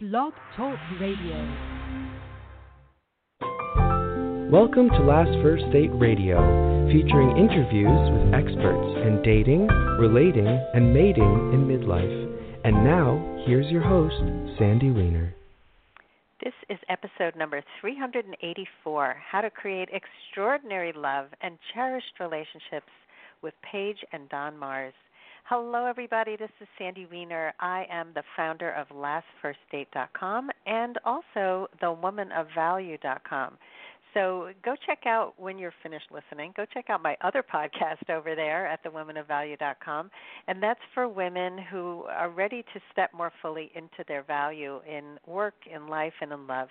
Blog Talk Radio. Welcome to Last First Date Radio, featuring interviews with experts in dating, relating, and mating in midlife. And now, here's your host, Sandy Weiner. This is episode number 384 How to Create Extraordinary Love and Cherished Relationships with Paige and Don Marrs. Hello, everybody. This is Sandy Weiner. I am the founder of LastFirstDate.com and also TheWomanOfValue.com. So go check out when you're finished listening. Go check out my other podcast over there at TheWomanOfValue.com, and that's for women who are ready to step more fully into their value in work, in life, and in love.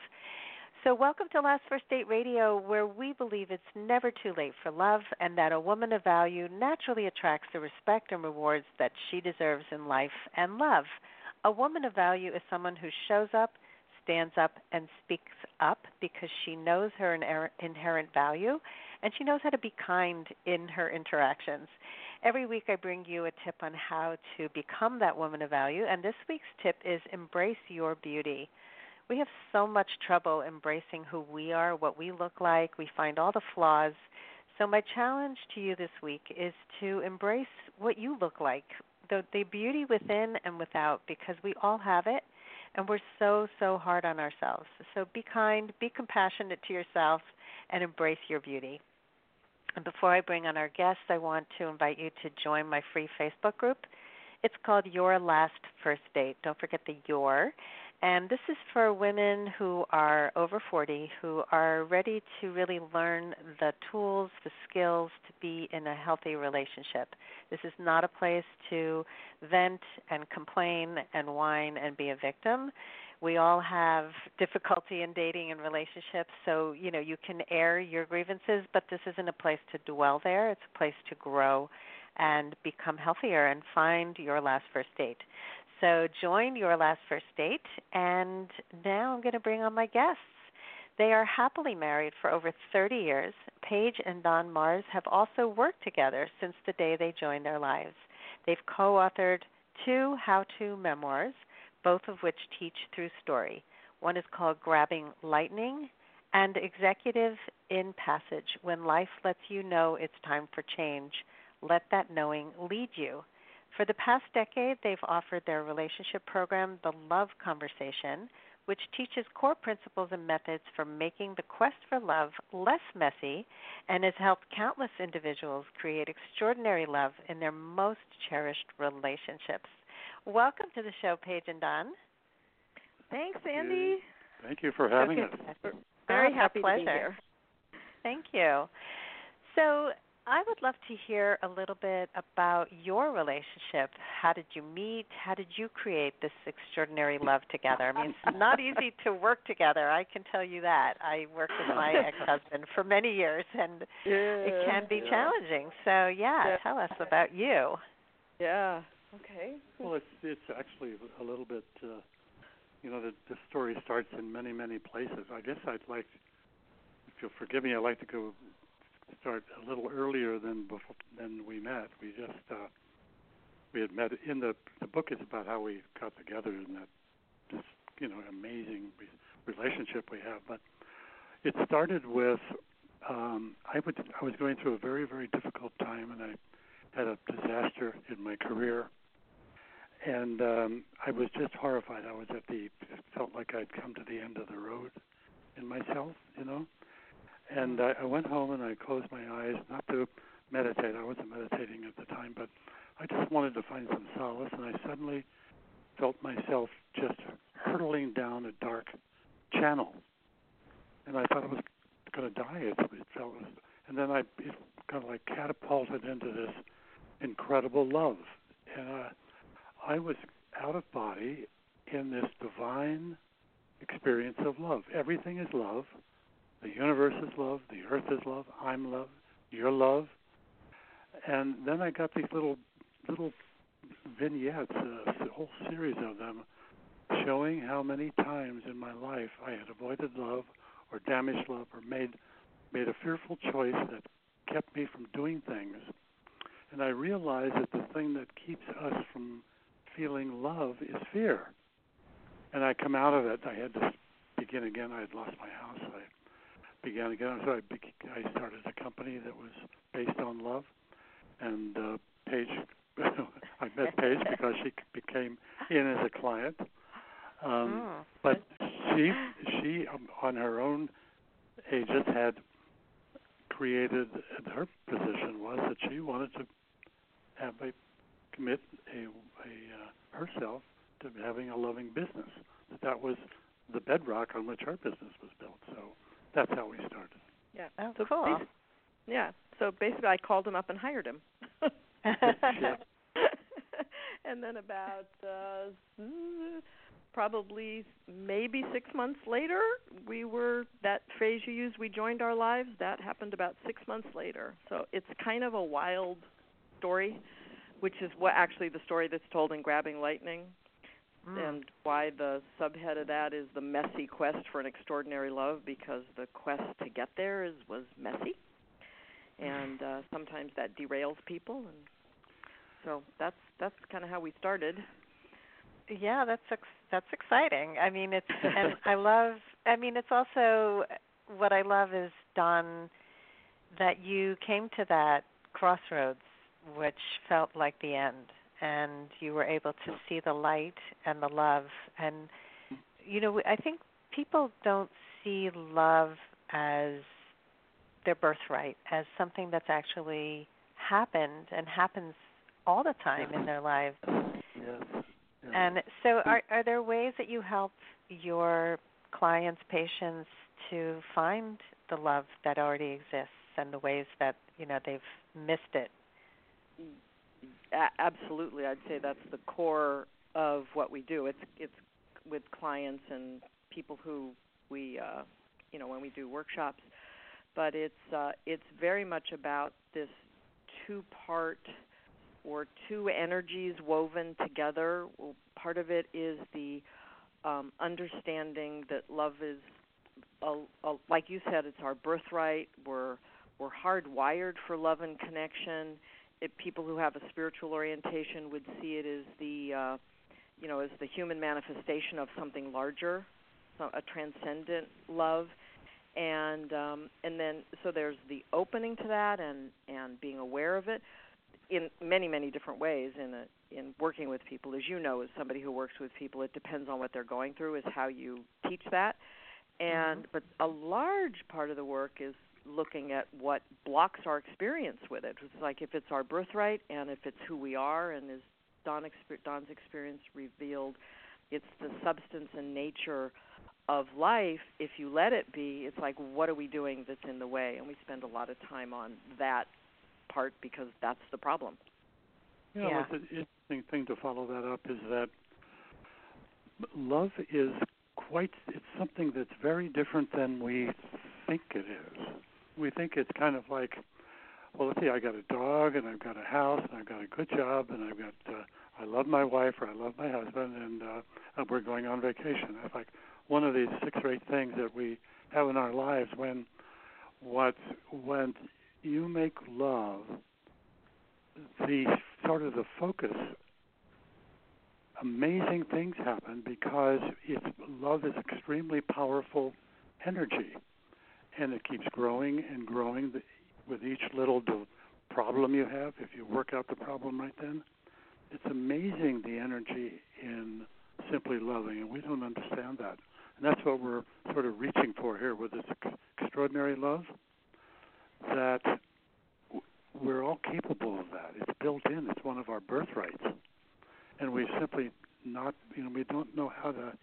So, welcome to Last First Date Radio, where we believe it's never too late for love and that a woman of value naturally attracts the respect and rewards that she deserves in life and love. A woman of value is someone who shows up, stands up, and speaks up because she knows her inherent value and she knows how to be kind in her interactions. Every week, I bring you a tip on how to become that woman of value, and this week's tip is embrace your beauty we have so much trouble embracing who we are, what we look like. We find all the flaws. So my challenge to you this week is to embrace what you look like, the the beauty within and without because we all have it and we're so so hard on ourselves. So be kind, be compassionate to yourself and embrace your beauty. And before I bring on our guests, I want to invite you to join my free Facebook group. It's called Your Last First Date. Don't forget the your. And this is for women who are over 40 who are ready to really learn the tools, the skills to be in a healthy relationship. This is not a place to vent and complain and whine and be a victim. We all have difficulty in dating and relationships, so you know you can air your grievances, but this isn't a place to dwell there. It's a place to grow and become healthier and find your last first date. So join your last first date, and now I'm going to bring on my guests. They are happily married for over 30 years. Paige and Don Marrs have also worked together since the day they joined their lives. They've co authored two how to memoirs, both of which teach through story. One is called Grabbing Lightning and Executive in Passage When Life Lets You Know It's Time for Change. Let that knowing lead you. For the past decade, they've offered their relationship program, The Love Conversation, which teaches core principles and methods for making the quest for love less messy and has helped countless individuals create extraordinary love in their most cherished relationships. Welcome to the show, Paige and Don. Thanks, Sandy. Thank you for having okay. us. Very oh, happy pleasure. to be here. Thank you. So, I would love to hear a little bit about your relationship. How did you meet? How did you create this extraordinary love together? I mean, it's not easy to work together. I can tell you that. I worked with my ex-husband for many years, and yeah, it can be yeah. challenging. So, yeah, Yeah. tell us about you. Yeah. Okay. Well, it's it's actually a little bit, uh, you know, the, the story starts in many many places. I guess I'd like, if you'll forgive me, I'd like to go start a little earlier than before than we met. We just uh, we had met in the the book is about how we got together and that this you know amazing relationship we have. But it started with um, I would I was going through a very very difficult time and I had a disaster in my career and um, I was just horrified. I was at the felt like I'd come to the end of the road in myself, you know. And I, I went home and I closed my eyes, not to meditate. I wasn't meditating at the time, but I just wanted to find some solace. And I suddenly felt myself just hurtling down a dark channel, and I thought I was going to die. It, it felt, and then I it kind of like catapulted into this incredible love, and uh, I was out of body in this divine experience of love. Everything is love. The universe is love. The earth is love. I'm love. You're love. And then I got these little little vignettes, a whole series of them, showing how many times in my life I had avoided love or damaged love or made made a fearful choice that kept me from doing things. And I realized that the thing that keeps us from feeling love is fear. and I come out of it. I had to begin again. I had lost my house. I began again. So I be- I started a company that was based on love, and uh, Paige. I met Paige because she became in as a client. Um, Mm. but she she um, on her own aegis had created her position was that she wanted to have a commit a a uh, herself to having a loving business that that was the bedrock on which her business was built so that's how we started Yeah. Oh, so cool. basi- yeah. So basically, I called him up and hired him. And then about uh, probably maybe six months later, we were that phrase you used. We joined our lives. That happened about six months later. So it's kind of a wild story, which is what actually the story that's told in Grabbing Lightning, Mm. and why the subhead of that is the messy quest for an extraordinary love because the quest to get there is was messy, and uh, sometimes that derails people, and so that's that's kind of how we started. Yeah, that's ex- that's exciting. I mean, it's and I love. I mean, it's also what I love is Don that you came to that crossroads, which felt like the end, and you were able to see the light and the love. And you know, I think people don't see love as their birthright, as something that's actually happened and happens all the time in their lives. yeah. And so, are are there ways that you help your clients, patients, to find the love that already exists, and the ways that you know they've missed it? A- absolutely, I'd say that's the core of what we do. It's it's with clients and people who we uh, you know when we do workshops, but it's uh, it's very much about this two part or two energies woven together. Well, Part of it is the um, understanding that love is, a, a, like you said, it's our birthright. We're we're hardwired for love and connection. It, people who have a spiritual orientation would see it as the, uh, you know, as the human manifestation of something larger, so a transcendent love, and um, and then so there's the opening to that and and being aware of it in many many different ways in a, in working with people. As you know as somebody who works with people it depends on what they're going through is how you teach that. And but a large part of the work is looking at what blocks our experience with it it's like if it's our birthright and if it's who we are and as Don exper- Don's experience revealed it's the substance and nature of life if you let it be it's like what are we doing that's in the way and we spend a lot of time on that part because that's the problem Yeah, Yeah. what's an interesting thing to follow that up is that love is quite it's something that's very different than we think it is. We think it's kind of like well, let's see, I got a dog and I've got a house and I've got a good job and I've got uh, I love my wife or I love my husband and uh and we're going on vacation. It's like one of these six or eight things that we have in our lives when what when you make love the sort of the focus amazing things happen because it's love is extremely powerful energy and it keeps growing and growing with each little problem you have if you work out the problem right then it's amazing the energy in simply loving and we don't understand that and that's what we're sort of reaching for here with this extraordinary love that we're all capable of that. It's built in. It's one of our birthrights, and we simply not, you know, we don't know how to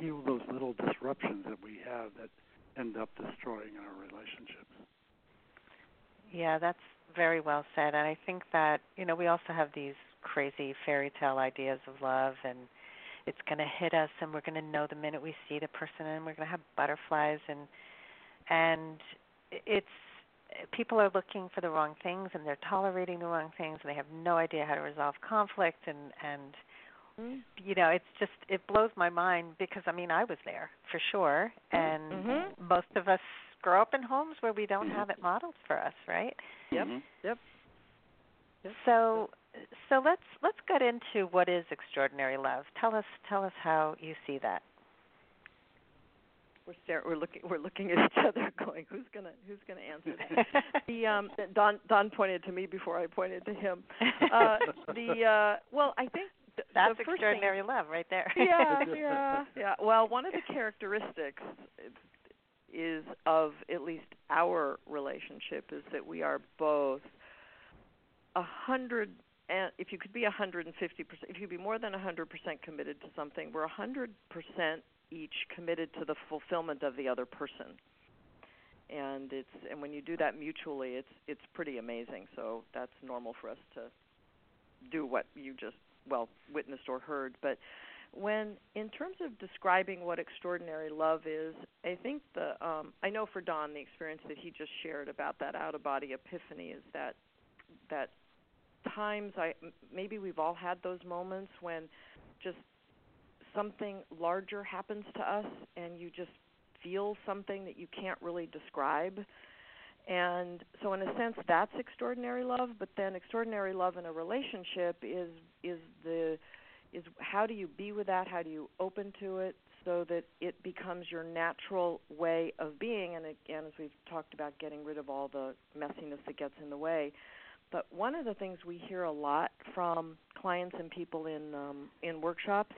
heal those little disruptions that we have that end up destroying our relationships. Yeah, that's very well said. And I think that you know we also have these crazy fairy tale ideas of love, and it's going to hit us, and we're going to know the minute we see the person, and we're going to have butterflies, and and it's people are looking for the wrong things and they're tolerating the wrong things and they have no idea how to resolve conflict and and you know it's just it blows my mind because i mean i was there for sure and Mhm. most of us grow up in homes where we don't have it modeled for us right Yep. Yep. Yep. So so let's let's get into what is extraordinary love. Tell us tell us how you see that. We're staring. We're looking. We're looking at each other, going, "Who's gonna Who's gonna answer that?" the um, Don Don pointed to me before I pointed to him. Uh, the uh, well, I think th- That's the extraordinary thing, love right there. yeah, yeah, yeah. Well, one of the characteristics uh, is of at least our relationship is that we are both a hundred and if you could be a hundred and fifty percent if you could be more than a hundred percent committed to something, we're a hundred percent each committed to the fulfillment of the other person. And it's and when you do that mutually it's it's pretty amazing. So that's normal for us to do what you just well witnessed or heard. But when in terms of describing what extraordinary love is, I think the um I know for Don the experience that he just shared about that out of body epiphany is that that times I maybe we've all had those moments when just something larger happens to us and you just feel something that you can't really describe. And so in a sense that's extraordinary love, but then extraordinary love in a relationship is is the is how do you be with that? How do you open to it so that it becomes your natural way of being and again as we've talked about getting rid of all the messiness that gets in the way. But one of the things we hear a lot from clients and people in um, in workshops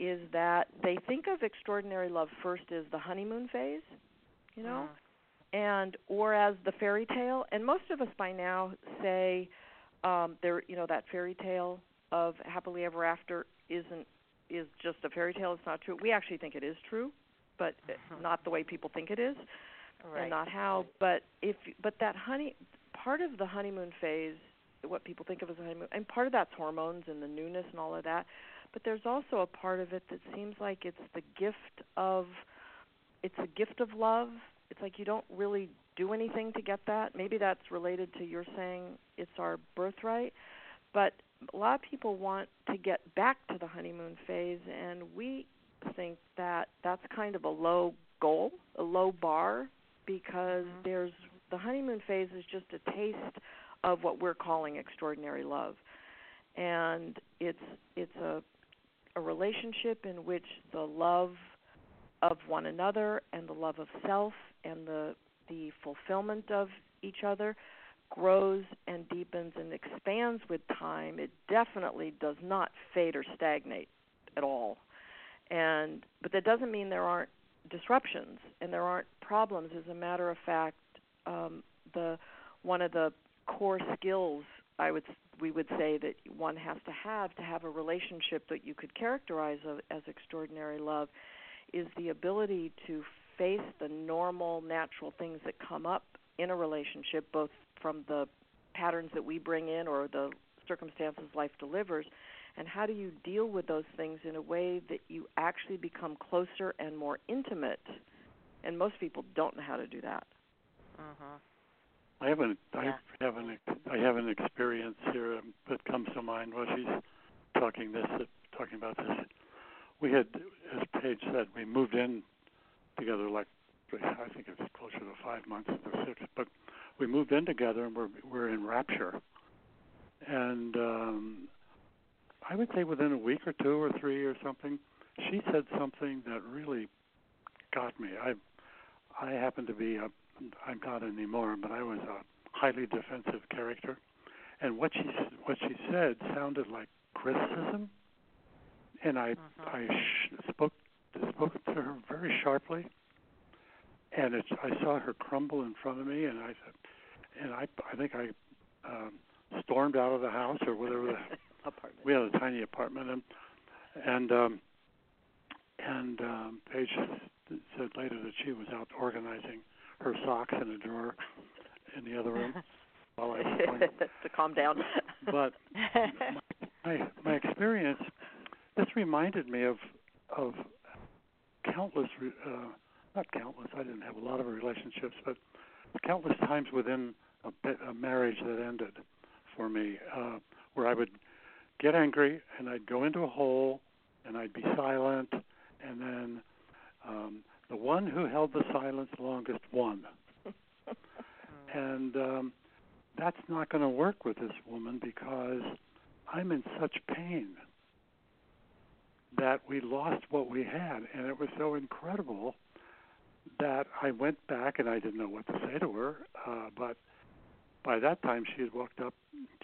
is that they think of extraordinary love first as the honeymoon phase, you know, and or as the fairy tale. And most of us by now say um, there, you know, that fairy tale of happily ever after isn't is just a fairy tale. It's not true. We actually think it is true, but Mhm. not the way people think it is right. and not how. But if but that honey part of the honeymoon phase, what people think of as a honeymoon, and part of that's hormones and the newness and all of that. But there's also a part of it that seems like it's the gift of it's a gift of love. It's like you don't really do anything to get that. Maybe that's related to your saying it's our birthright. But a lot of people want to get back to the honeymoon phase and we think that that's kind of a low goal, a low bar because Mhm. there's the honeymoon phase is just a taste of what we're calling extraordinary love. And it's it's a a relationship in which the love of one another and the love of self and the the fulfillment of each other grows and deepens and expands with time. It definitely does not fade or stagnate at all. And but that doesn't mean there aren't disruptions and there aren't problems. As a matter of fact, um, the one of the core skills I would we would say that one has to have to have a relationship that you could characterize as extraordinary love is the ability to face the normal natural things that come up in a relationship both from the patterns that we bring in or the circumstances life delivers and how do you deal with those things in a way that you actually become closer and more intimate and most people don't know how to do that Mhm. I have an Yeah. I have an I have an experience here um, that comes to mind while she's talking this uh, talking about this. We had, as Paige said, we moved in together like I think it's closer to five months or six, but we moved in together and we're we're in rapture. And um, I would say within a week or two or three or something, she said something that really got me. I I happen to be a I'm not anymore, but I was a highly defensive character, and what she what she said sounded like criticism, and I Mhm. I sh- spoke spoke to her very sharply, and it, I saw her crumble in front of me, and I said, and I I think I um, stormed out of the house or whatever. The, apartment we had a tiny apartment, and and um, and um, Paige said later that she was out organizing her socks in a drawer in the other room while I was going. to calm down But my my experience, this reminded me of of countless, re- uh, not countless. I didn't have a lot of relationships, but countless times within a, bit, a marriage that ended for me, uh, where I would get angry and I'd go into a hole and I'd be silent, and then um, the one who held the silence longest won. And um, that's not going to work with this woman because I'm in such pain that we lost what we had, and it was so incredible that I went back and I didn't know what to say to her. Uh, but by that time, she had walked up.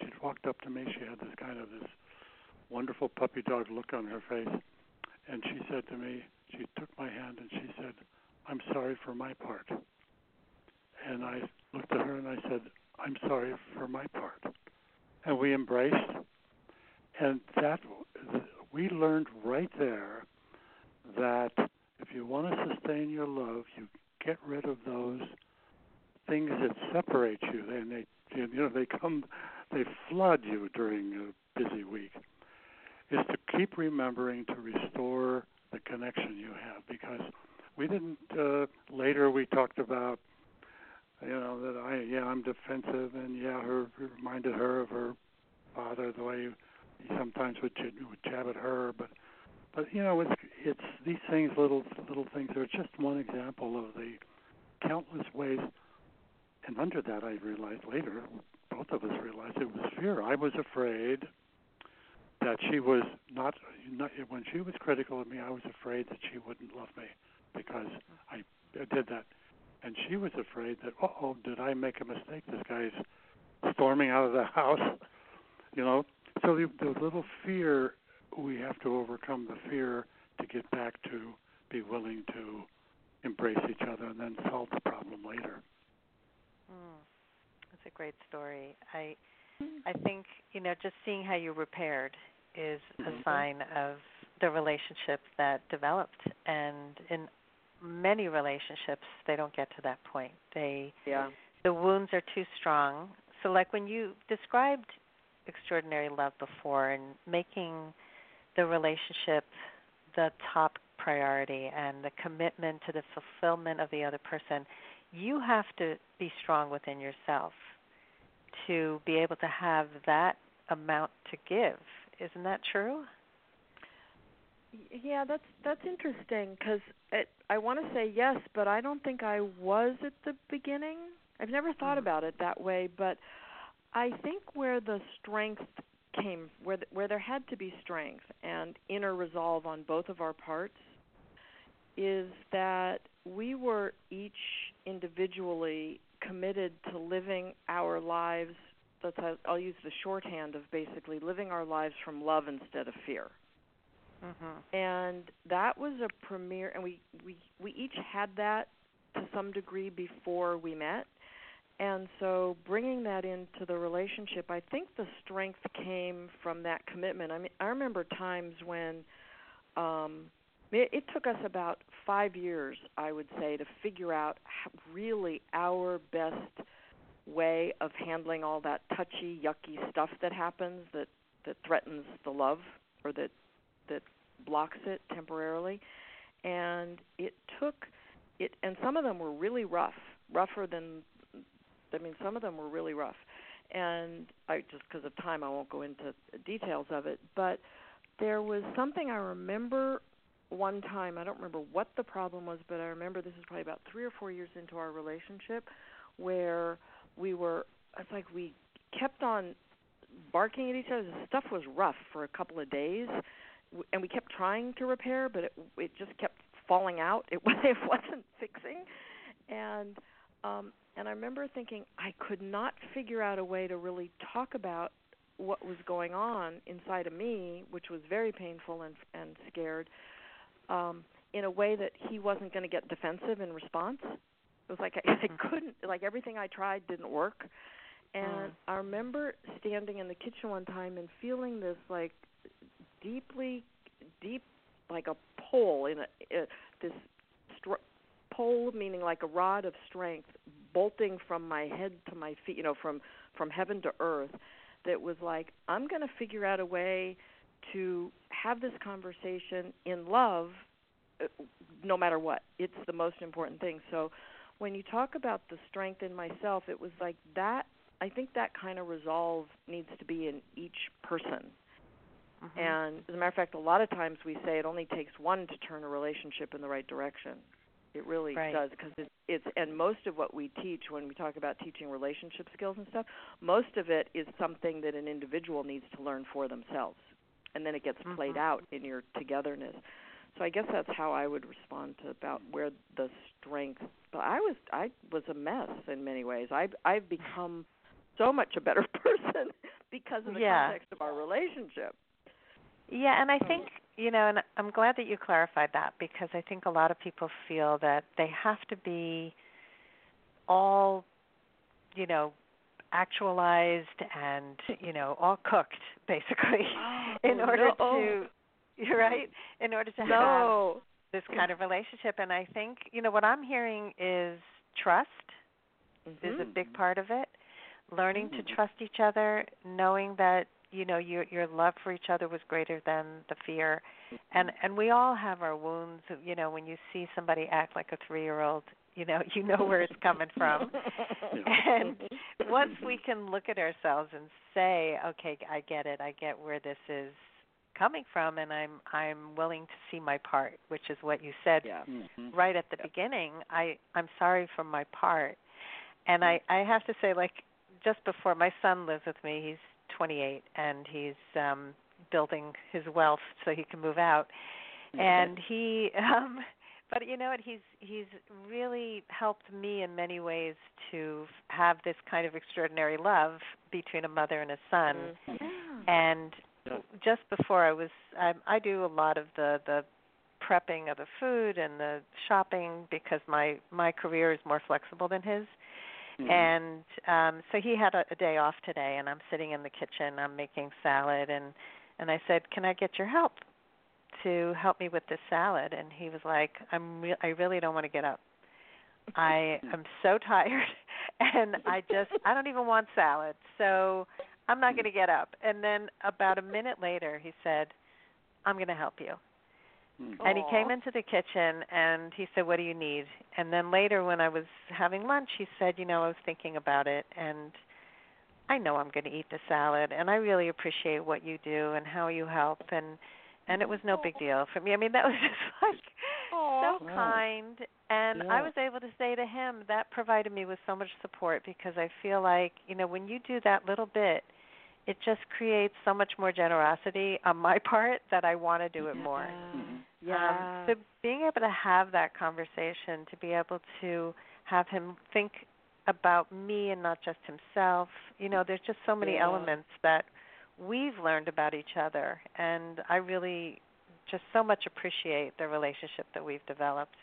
She'd walked up to me. She had this kind of this wonderful puppy dog look on her face, and she said to me, she took my hand and she said, "I'm sorry for my part." And I looked at her and I said, "I'm sorry for my part." And we embraced, and that we learned right there that if you want to sustain your love, you get rid of those things that separate you. And they, you know, they come, they flood you during a busy week. Is to keep remembering to restore the connection you have because we didn't. Uh, later, we talked about, you know, that I, yeah, I'm defensive, and yeah, her reminded her of her father the way sometimes would, would jab at her, but but you know it's it's these things little little things are just one example of the countless ways and under that i realized later both of us realized it was fear. I was afraid that she was not, not when she was critical of me i was afraid that she wouldn't love me because i, I did that. And she was afraid that oh did i make a mistake? This guy's storming out of the house you know so the, the little fear we have to overcome the fear to get back to be willing to embrace each other and then solve the problem later. Mm, that's a great story. I I think you know just seeing how you repaired is a mm-hmm. sign of the relationship that developed, and in many relationships they don't get to that point. They yeah. the wounds are too strong. So like when you described extraordinary love before and making the relationship the top priority and the commitment to the fulfillment of the other person, you have to be strong within yourself to be able to have that amount to give. Isn't that true? Yeah, that's that's interesting because I want to say yes, but I don't think I was at the beginning. I've never thought mm-hmm. about it that way, but I think where the strength came where the, where there had to be strength and inner resolve on both of our parts is that we were each individually committed to living our lives let's I'll use the shorthand of basically living our lives from love instead of fear. Mm-hmm. And that was a premier and we we we each had that to some degree before we met and so bringing that into the relationship, I think the strength came from that commitment. I mean, I remember times when um it, it took us about 5 years, I would say, to figure out really our best way of handling all that touchy, yucky stuff that happens that that threatens the love or that that blocks it temporarily. And it took it and some of them were really rough, rougher than I mean, some of them were really rough, and I just because of time, I won't go into details of it. But there was something I remember one time. I don't remember what the problem was, but I remember this is probably about three or four years into our relationship, where we were. It's like we kept on barking at each other. The stuff was rough for a couple of days, and we kept trying to repair, but it it just kept falling out. It it wasn't fixing, and um and I remember thinking I could not figure out a way to really talk about what was going on inside of me, which was very painful and and scared, um, in a way that he wasn't going to get defensive in response. It was like I, I mm-hmm. couldn't, like everything I tried didn't work. And mm. I remember standing in the kitchen one time and feeling this like deeply, deep, like a pole in a, uh, this str- pole, meaning like a rod of strength, bolting from my head to my feet, you know, from from heaven to earth. That was like, I'm going to figure out a way to have this conversation in love, uh, no matter what. It's the most important thing. So, when you talk about the strength in myself, it was like that. I think that kind of resolve needs to be in each person. Mm-hmm. And as a matter of fact, a lot of times we say it only takes one to turn a relationship in the right direction. It really Right. does because it's, it's and most of what we teach when we talk about teaching relationship skills and stuff, most of it is something that an individual needs to learn for themselves, and then it gets played Mhm. out in your togetherness. So I guess that's how I would respond to about where the strength. But I was I was a mess in many ways. I I've become so much a better person because of the Yeah. context of our relationship. Yeah, and I think you know, and I'm glad that you clarified that because I think a lot of people feel that they have to be all, you know, actualized and you know all cooked basically in Oh, order no. to you're right in order to have this kind of relationship and I think you know what I'm hearing is trust is a Mhm. big part of it. Learning to Mhm. trust each other, knowing that you know your your love for each other was greater than the fear, and and we all have our wounds. You know, when you see somebody act like a three year old, you know you know where it's coming from. and once we can look at ourselves and say, okay, I get it. I get where this is coming from, and I'm I'm willing to see my part, which is what you said yeah. Mhm. right at the Yep. beginning i i'm sorry for my part and i i have to say like just before my son lives with me he's 28 and he's um building his wealth so he can move out. And he um but you know what? He's he's really helped me in many ways to have this kind of extraordinary love between a mother and a son. Yeah. and just before I was I I do a lot of the the prepping of the food and the shopping because my my career is more flexible than his Mhm. and um so he had a, a day off today and I'm sitting in the kitchen I'm making salad and and I said can I get your help to help me with this salad and he was like I'm re- I really don't want to get up I am so tired and I just I don't even want salad. So I'm not going to get up. And then about a minute later he said, "I'm going to help you." Mhm. And he came into the kitchen and he said, "What do you need?" And then later when I was having lunch, he said, "You know, I was thinking about it and I know I'm going to eat the salad and I really appreciate what you do and how you help and and it was no big deal for me. I mean, that was just like Aw. so kind and I was able to say to him that provided me with so much support because I feel like, you know, when you do that little bit, it just creates so much more generosity on my part that I want to do it more. Mhm. Yeah. Um, so being able to have that conversation, to be able to have him think about me and not just himself, you know, there's just so many Yeah. elements that we've learned about each other, and I really just so much appreciate the relationship that we've developed.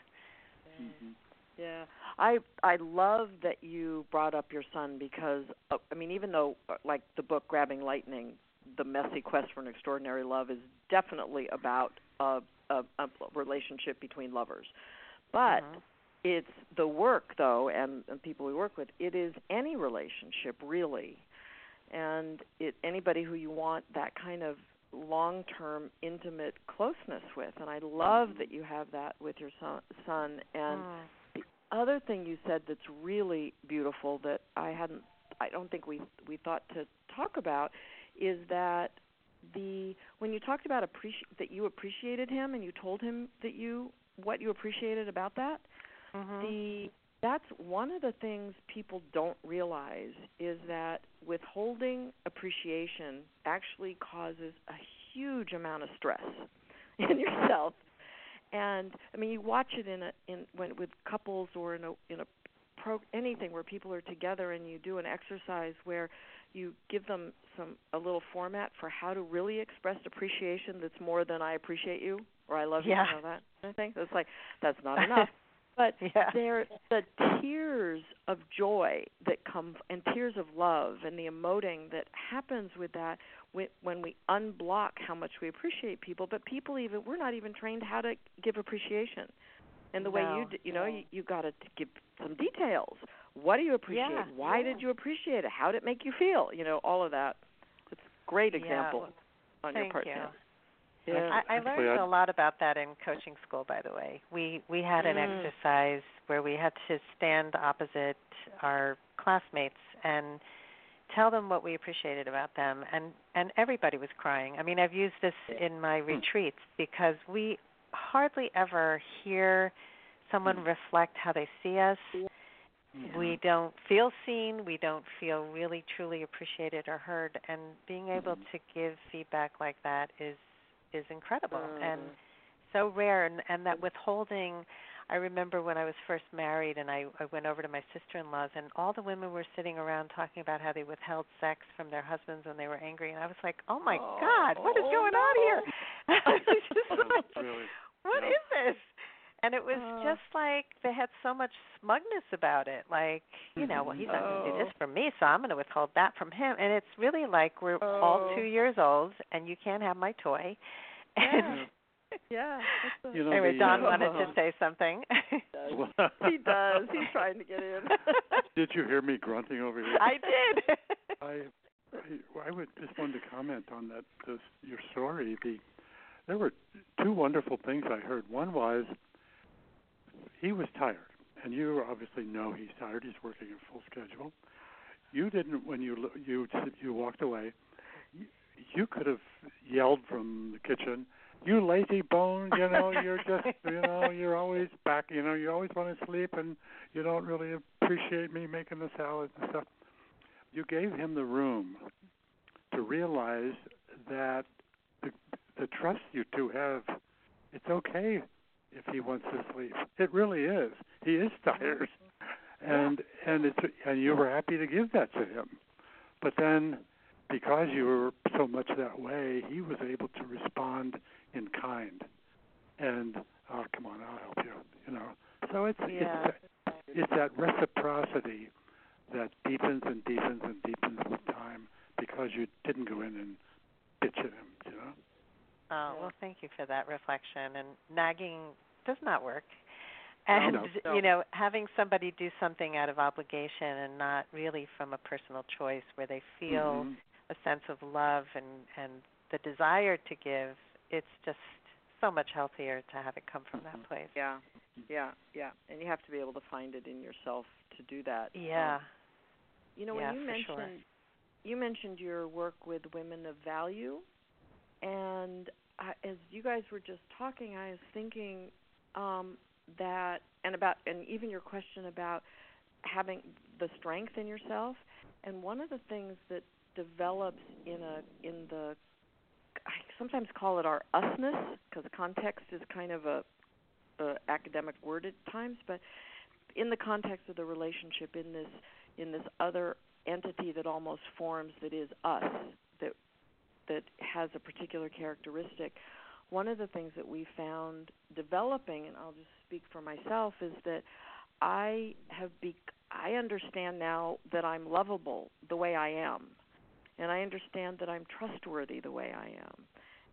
Mhm. Yeah, I I love that you brought up your son because uh, I mean, even though uh, like the book Grabbing Lightning, the messy quest for an extraordinary love is definitely about a a, a relationship between lovers, but Mhm. it's the work though, and, and people we work with. It is any relationship really, and it anybody who you want that kind of long-term intimate closeness with and I love that you have that with your son, son and Mm. The other thing you said that's really beautiful that I hadn't I don't think we we thought to talk about is that the when you talked about appreci- that you appreciated him and you told him that you what you appreciated about that Mhm. the that's one of the things people don't realize is that withholding appreciation actually causes a huge amount of stress in yourself and i mean you watch it in a in when with couples or in a in a pro anything where people are together and you do an exercise where you give them some a little format for how to really express appreciation that's more than i appreciate you or i love Yeah. you you know that kind of thing it's like that's not enough but Yeah. there the tears of joy that come and tears of love and the emoting that happens with that when when we unblock how much we appreciate people but people even we're not even trained how to give appreciation. And the way you No, you know you, you got to give some details. What do you appreciate? Yeah, why yeah. did you appreciate it? How did it make you feel? You know all of that. It's a great example well, on your part you. I, yeah I Actually, learned I- a lot about that in coaching school. By the way, we we had an Mm. exercise where we had to stand opposite our classmates and tell them what we appreciated about them, and and everybody was crying. I mean, I've used this in my retreats because we hardly ever hear someone Mm. reflect how they see us. Mm-hmm. We don't feel seen. We don't feel really truly appreciated or heard. And being able Mhm. to give feedback like that is is incredible and Mhm. so rare. And and that withholding. I remember when I was first married and I, I went over to my sister-in-law's and all the women were sitting around talking about how they withheld sex from their husbands when they were angry and I was like, "Oh my Oh, god, what is oh, going no. on here?" I was just That's like, really what yeah. is this? And it was Uh. just like they had so much smugness about it. Like, you know, well, he's not going to do Oh. this for me, so I'm going to withhold that from him. And it's really like we're all Oh. two years old, and you can't have my toy. And Yeah. That's a, You know, anyway, the, Don uh, wanted to say something. he does. He's trying to get in. Did you hear me grunting over here? I did. I, I, I would just wanted to comment on that. This, your story. The there were two wonderful things I heard. One was he was tired, and you obviously know he's tired. He's working a full schedule. You didn't when you you you walked away. You, you could have yelled from the kitchen, "You lazy bone! You know you're just you know you're always back. You know you always want to sleep, and you don't really appreciate me making the salad and stuff." You gave him the room to realize that the the trust you two have, it's okay if he wants to sleep. It really is. He is tired, and and it's and you were happy to give that to him, but then because you were so much that way, he was able to respond in kind, and oh come on, I'll help you, you know. So it's Yeah. it's that, it's that reciprocity that deepens and deepens and deepens with time because you didn't go in and bitch at him, you know. Oh, well, thank you for that reflection. And nagging does not work. And no. No. you know, having somebody do something out of obligation and not really from a personal choice where they feel Mhm. a sense of love and and the desire to give, it's just so much healthier to have it come from that Mhm. place. Yeah, yeah, yeah. And you have to be able to find it in yourself to do that. Yeah. Um, you know, Yeah, when you for sure. mentioned you mentioned your work with women of value, and I, as you guys were just talking, I was thinking um, that, and about, and even your question about having the strength in yourself. And one of the things that develops in a in the I sometimes call it our usness because context is kind of a, a academic word at times, but in the context of the relationship in this in this other entity that almost forms that is us that that has a particular characteristic. One of the things that we found developing, and I'll just speak for myself, is that I have be I understand now that I'm lovable the way I am, and I understand that I'm trustworthy the way I am,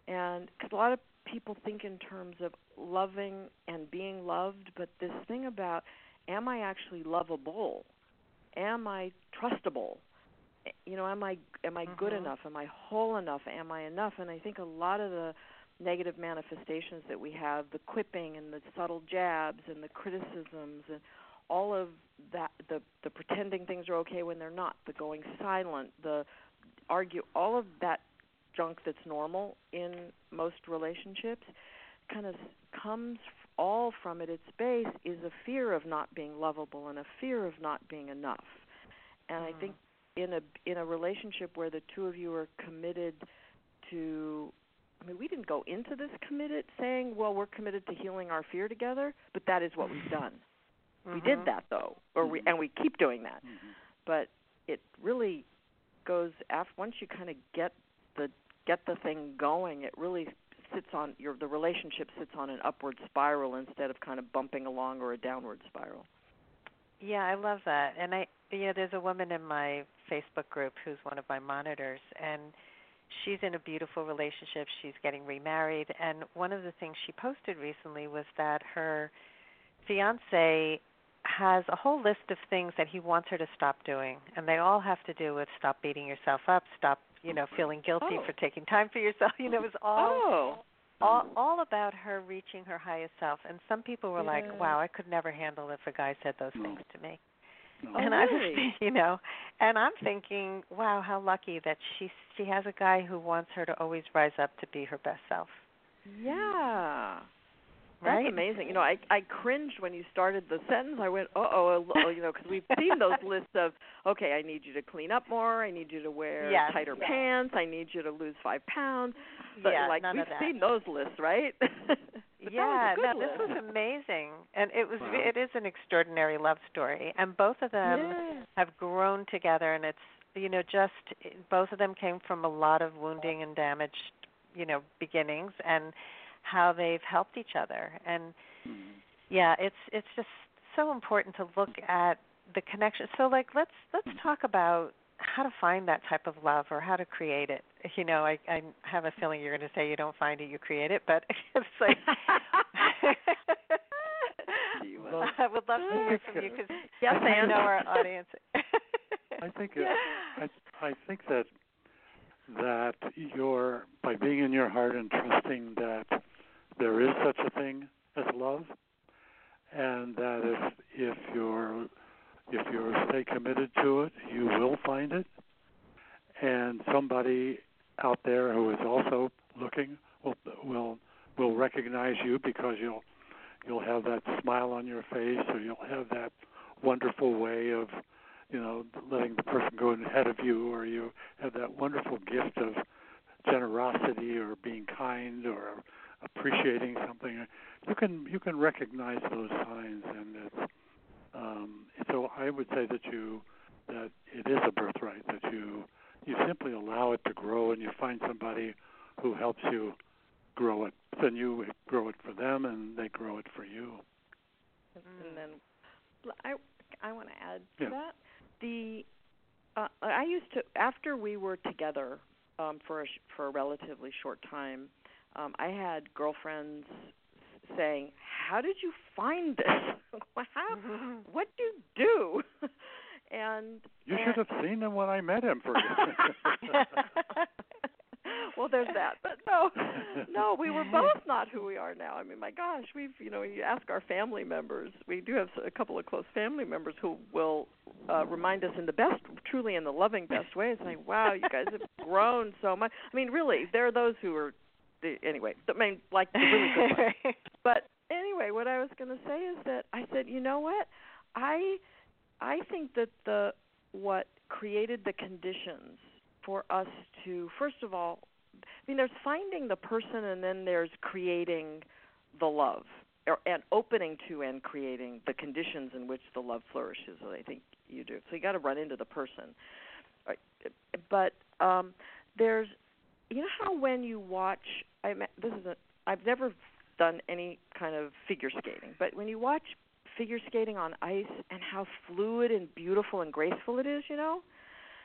and because a lot of people think in terms of loving and being loved, but this thing about am I actually lovable? Am I trustable? You know, am I am I good Mhm. enough? Am I whole enough? Am I enough? And I think a lot of the negative manifestations that we have, the quipping and the subtle jabs and the criticisms and all of that the the pretending things are okay when they're not, the going silent, the argue all of that junk that's normal in most relationships kind of comes all from at its base is a fear of not being lovable and a fear of not being enough. And I Mm. think in a in a relationship where the two of you are committed to I mean we didn't go into this committed saying, well, we're committed to healing our fear together, but that is what we've done. We did Mhm. that though, or we Mhm. and we keep doing that. Mhm. But it really goes after once you kind of get the get the thing going, it really sits on your the relationship sits on an upward spiral instead of kind of bumping along or a downward spiral. Yeah, I love that. And I yeah, there's a woman in my Facebook group who's one of my monitors and she's in a beautiful relationship. She's getting remarried and one of the things she posted recently was that her fiance has a whole list of things that he wants her to stop doing and they all have to do with stop beating yourself up, stop, you know, feeling guilty Oh. for taking time for yourself. You know, it was all oh, all all about her reaching her highest self and some people were like wow i could never handle if a guy said those hmm. things to me. Oh, and i was you know and i'm thinking wow how lucky that she she has a guy who wants her to always rise up to be her best self yeah. That's right? amazing. You know, I I cringed when you started the sentence. I went, "Uh oh," you know, because we've seen those lists of, okay, I need you to clean up more, I need you to wear Yes, tighter yes. pants, I need you to lose five pounds. But yeah, like none we've of that. seen those lists, right? But that yeah, was a no, good this was amazing, and it was Wow. it is an extraordinary love story, and both of them yeah. have grown together, and it's you know just both of them came from a lot of wounding and damaged you know beginnings, and how they've helped each other, and Mhm. yeah, it's it's just so important to look at the connection. So like let's let's talk about how to find that type of love or how to create it. You know, I I have a feeling you're going to say you don't find it, you create it, but it's like I would love to hear from you because Yes, I know our audience. I think it, I I think that that you're by being in your heart and trusting that there is such a thing as love, and that if if you're if you stay committed to it, you will find it, and somebody out there who is also looking will will will recognize you because you'll you'll have that smile on your face or you'll have that wonderful way of you know letting the person go ahead of you or you have that wonderful gift of generosity or being kind or appreciating something. You can you can recognize those signs and it's um so I would say that you that it is a birthright that you you simply allow it to grow and you find somebody who helps you grow it then you grow it for them and they grow it for you and then I I want to add to Yeah. that the uh, I used to after we were together um, for a sh- for a relatively short time. Um, I had girlfriends saying, "How did you find this? How what do you do?" and you and- should have seen him when I met him for well, there's that. But no, no, we were both not who we are now. I mean, my gosh, we've you know, you ask our family members. We do have a couple of close family members who will uh remind us in the best, truly in the loving best way, saying, "Wow, you guys have grown so much." I mean, really, there are those who are, the, anyway. I mean, like the really good ones. But anyway, what I was going to say is that I said, you know what? I I think that the what created the conditions for us to first of all, I mean, there's finding the person, and then there's creating the love, or, and opening to and creating the conditions in which the love flourishes. I think you do. So you got to run into the person, but um, there's, you know how when you watch, I this is a, I've never done any kind of figure skating, but when you watch figure skating on ice and how fluid and beautiful and graceful it is, you know.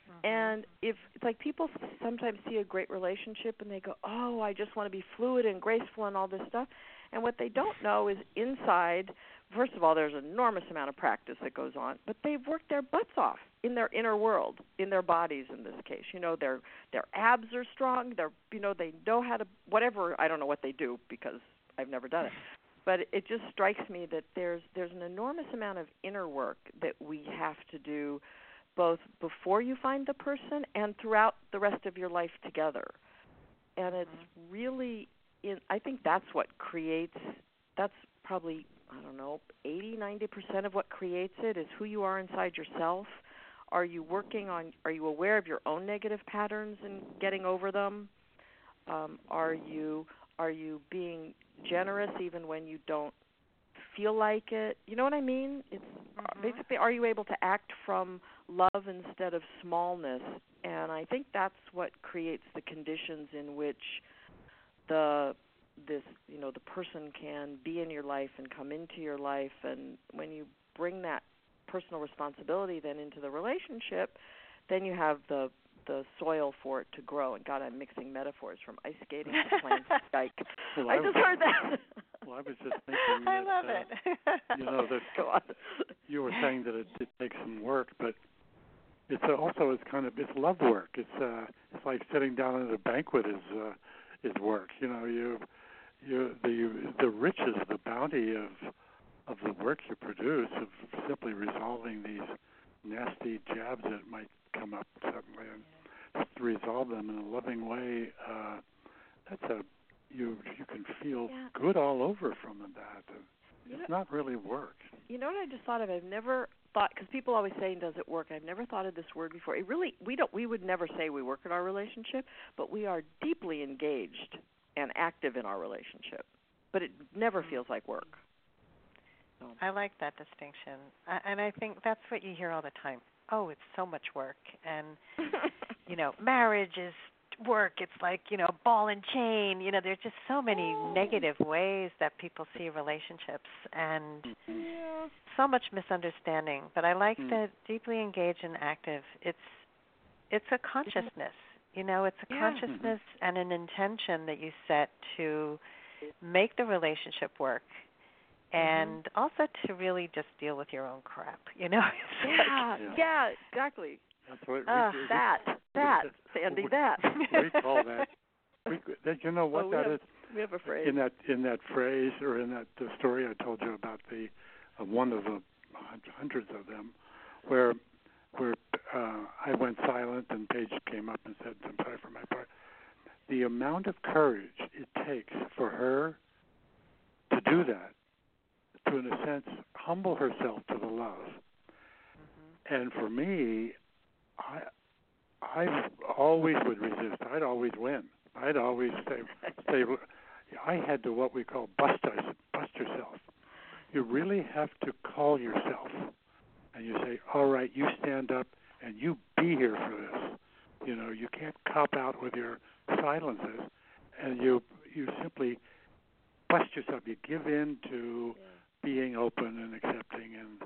Mm-hmm. And if it's like people sometimes see a great relationship and they go, "Oh, I just want to be fluid and graceful and all this stuff." And what they don't know is inside, first of all, there's an enormous amount of practice that goes on, but they've worked their butts off in their inner world, in their bodies in this case. You know, their their abs are strong, they're you know, they know how to whatever, I don't know what they do because I've never done it. But it just strikes me that there's there's an enormous amount of inner work that we have to do both before you find the person and throughout the rest of your life together. And it's mm-hmm. really in I think that's what creates that's probably I don't know, 80 90% of what creates it is who you are inside yourself. Are you working on are you aware of your own negative patterns and getting over them? Um are you are you being generous even when you don't feel like it? You know what I mean? It's basically are you able to act from love instead of smallness and i think that's what creates the conditions in which the this you know the person can be in your life and come into your life and when you bring that personal responsibility then into the relationship then you have the the soil for it to grow and god i'm mixing metaphors from ice skating to playing spike Well, i I just was- heard that well I was just thinking I that, love uh, it. you know that go on you were saying that it, it takes some work, but it's also it's kind of it's love work. It's uh it's like sitting down at a banquet is uh is work. You know, you you the the riches, the bounty of of the work you produce of simply resolving these nasty jabs that might come up suddenly and to resolve them in a loving way, uh that's a you you can feel Yeah. good all over from that. You It's know, not really work. you know what I just thought of? I've never thought because people always say, "Does it work?" I've never thought of this word before. It really we don't we would never say we work at our relationship, but we are deeply engaged and active in our relationship. But it never feels like work. I like that distinction. I, and I think that's what you hear all the time. Oh, it's so much work. And, you know, marriage is work. It's like, you know, ball and chain. You know, there's just so many negative ways that people see relationships and yeah. so much misunderstanding. But I like Mm. the deeply engaged and active. It's it's a consciousness. You know, it's a Yeah. consciousness and an intention that you set to make the relationship work and also to really just deal with your own crap, you know? It's like- Yeah, Yeah. yeah, exactly. That's what Uh, we, that, that, Sandy, that. we call that. We, that you know what Oh, we that have- is? We have a phrase. in that in that phrase or in that the story I told you about the uh, one of the hundreds of them where where uh, I went silent and Paige came up and said I'm sorry for my part. The amount of courage it takes for her to do that, to in a sense humble herself to the love, mm-hmm. and for me, I I always would resist. I'd always win. I'd always say say I had to what we call bust us, bust yourself. You really have to call yourself, and you say, "All right, you stand up and you be here for this." You know, you can't cop out with your silences, and you you simply bust yourself. You give in to being open and accepting and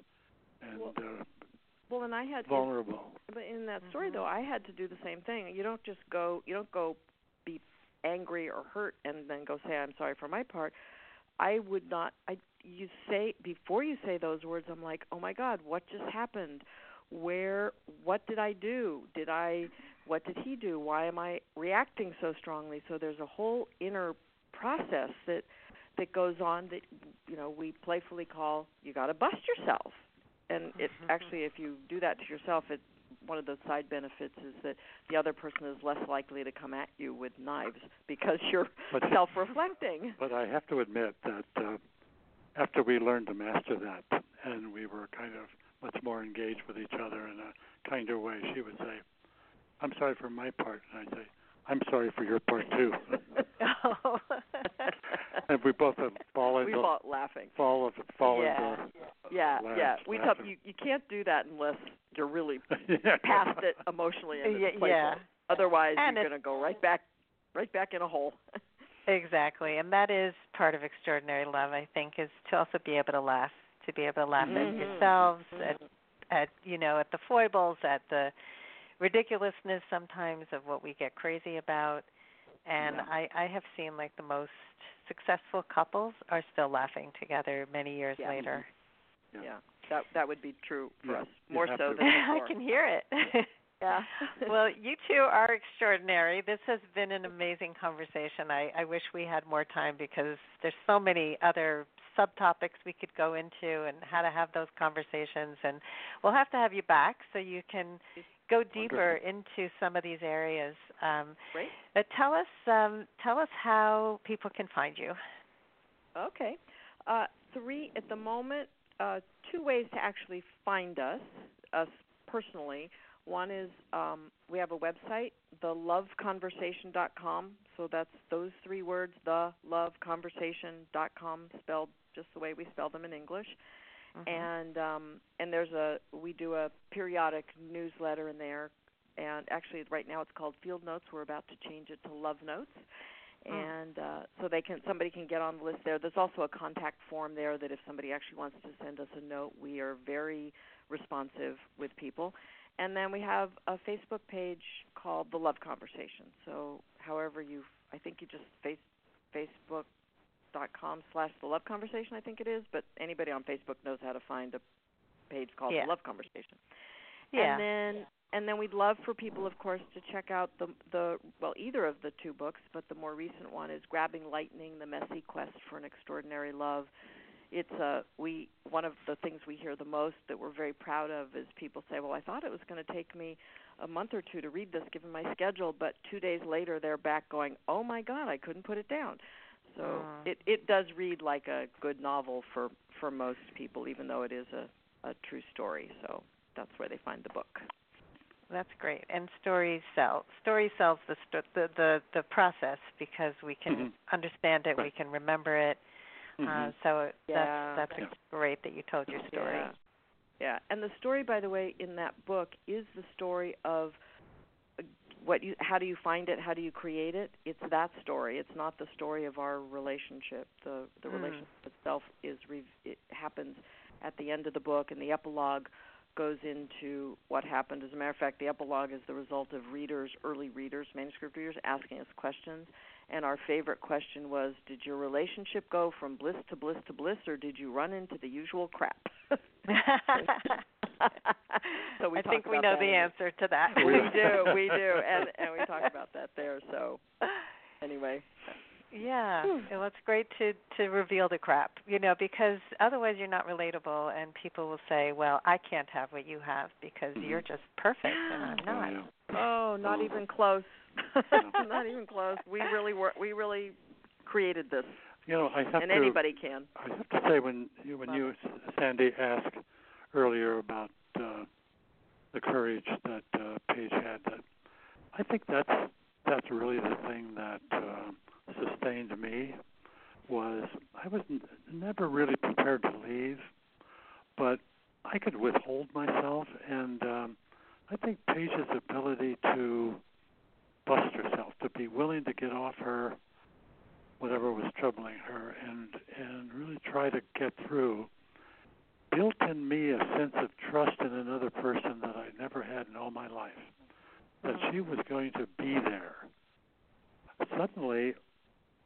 and Well, uh, well, and I had vulnerable. But in that story, Mhm. though, I had to do the same thing. You don't just go. You don't go be angry or hurt and then go say I'm sorry for my part. I would not. I you say before you say those words. I'm like, oh my God, what just happened? Where? What did I do? Did I? What did he do? Why am I reacting so strongly? So there's a whole inner process that that goes on that you know we playfully call you got to bust yourself. And it actually if you do that to yourself it one of the side benefits is that the other person is less likely to come at you with knives because you're But- self-reflecting. But I have to admit that uh, after we learned to master that, and we were kind of much more engaged with each other in a kinder way, she would say, "I'm sorry for my part," and I'd say, "I'm sorry for your part too." oh. and we both have fallen we both fought laughing fall of fall Yeah. into yeah laugh- yeah we tell laughter. you you can't do that unless you're really yeah. past it emotionally and Yeah, it's playful. yeah. otherwise And you're going to go right back right back in a hole Exactly, and that is part of extraordinary love. I think is to also be able to laugh, to be able to laugh Mhm. at yourselves, Mhm. at at you know at the foibles, at the ridiculousness sometimes of what we get crazy about. And Yeah. I I have seen like the most successful couples are still laughing together many years Yeah. later. Mm-hmm. Yeah. yeah that that would be true for Yeah, us more have so to. than I can hear it. yeah well, you two are extraordinary. This has been an amazing conversation. I, I wish we had more time because there's so many other subtopics we could go into and how to have those conversations. And we'll have to have you back so you can go deeper into some of these areas. Um, Great. tell us, um, tell us how people can find you. Okay. Uh, three at the moment. Uh, two ways to actually find us, us personally. One is um, we have a website, theloveconversation.com. So that's those three words, theloveconversation.com, spelled just the way we spell them in English. Mhm. And um, and there's a we do a periodic newsletter in there. And actually, right now it's called Field Notes. We're about to change it to Love Notes and uh, so they can somebody can get on the list there. There's also a contact form there that if somebody actually wants to send us a note, we are very responsive with people. And then we have a Facebook page called The Love Conversation. So however you, I think you just face Facebook.com slash The Love Conversation, I think it is. But anybody on Facebook knows how to find a page called Yeah. The Love Conversation. Yeah. And then and then we'd love for people of course to check out the the well either of the two books, but the more recent one is Grabbing Lightning: The Messy Quest for an Extraordinary Love. it's a we one of the things we hear the most that we're very proud of is people say, "Well, I thought it was going to take me a month or two to read this given my schedule, but 2 days later they're back going, "Oh my god, I couldn't put it down." So Mm. it it does read like a good novel for for most people even though it is a a true story. So that's where they find the book. That's great. And stories sell. Story sells the sto- the, the the process because we can Mhm. understand it, we can remember it. Uh, Mhm. so Yeah. that's that's Yeah. great that you told your story. Yeah. Yeah, and the story, by the way, in that book is the story of uh, what you. How do you find it? How do you create it? It's that story. It's not the story of our relationship. The the Mm. relationship itself is re- it happens at the end of the book, and the epilogue goes into what happened. As a matter of fact, the epilogue is the result of readers, early readers, manuscript readers, asking us questions. And our favorite question was, "Did your relationship go from bliss to bliss to bliss, or did you run into the usual crap?" so we I think we know the in answer to that. we do, we do, and and we talk about that there. So anyway, Yeah, well, it's great to to reveal the crap, you know, because otherwise you're not relatable, and people will say, "Well, I can't have what you have because Mhm. you're just perfect, and I'm Oh, not." yeah. oh, not Oh. even close, not even close. We really were, we really created this, You know, I have and to. anybody can. I have to say, when you, when Love you, Sandy, asked earlier about uh, the courage that uh, Paige had, that I think that's that's really the thing that uh, sustained me. Was I was n- never really prepared to leave, but I could withhold myself, and um, I think Paige's ability to bust herself, to be willing to get off her whatever was troubling her and and really try to get through built in me a sense of trust in another person that I never had in all my life. That she was going to be there. Suddenly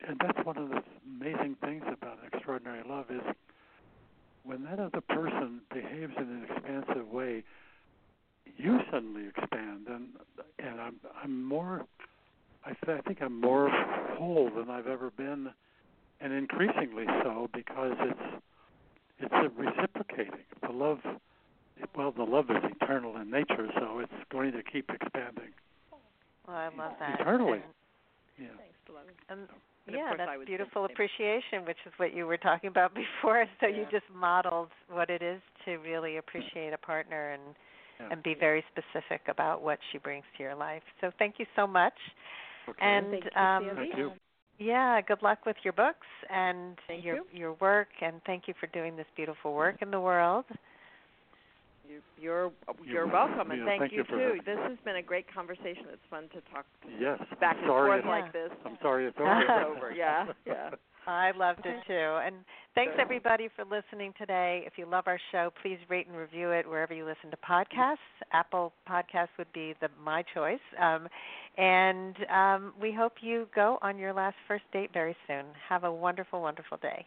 and that's one of the amazing things about extraordinary love is when that other person behaves in an expansive way you suddenly expand and and I'm I'm more I, th- I think I'm more whole than I've ever been, and increasingly so because it's it's a reciprocating. The love, well, the love is eternal in nature, so it's going to keep expanding. Well, I love that. Eternally. And, Yeah. Thanks, beloved. and And yeah, that's beautiful appreciation, which is what you were talking about before. So you just modeled what it is to really appreciate a partner and Yeah. and be very specific about what she brings to your life. So thank you so much. Okay. And Thank you, um, Sandy. Thank you. Yeah, good luck with your books and Thank your you. your work and thank you for doing this beautiful work in the world. You, you're You're you're welcome, and yeah, thank, thank you you too. having This has been a great conversation. It's fun to talk Yes. back I'm and sorry forth it's, Yeah. like this. I'm sorry it's It's over. over. Yeah, yeah. I loved it too. And thanks everybody for listening today. If you love our show, please rate and review it wherever you listen to podcasts. Apple Podcasts would be the my choice. Um, and um, we hope you go on your last first date very soon. Have a wonderful, wonderful day.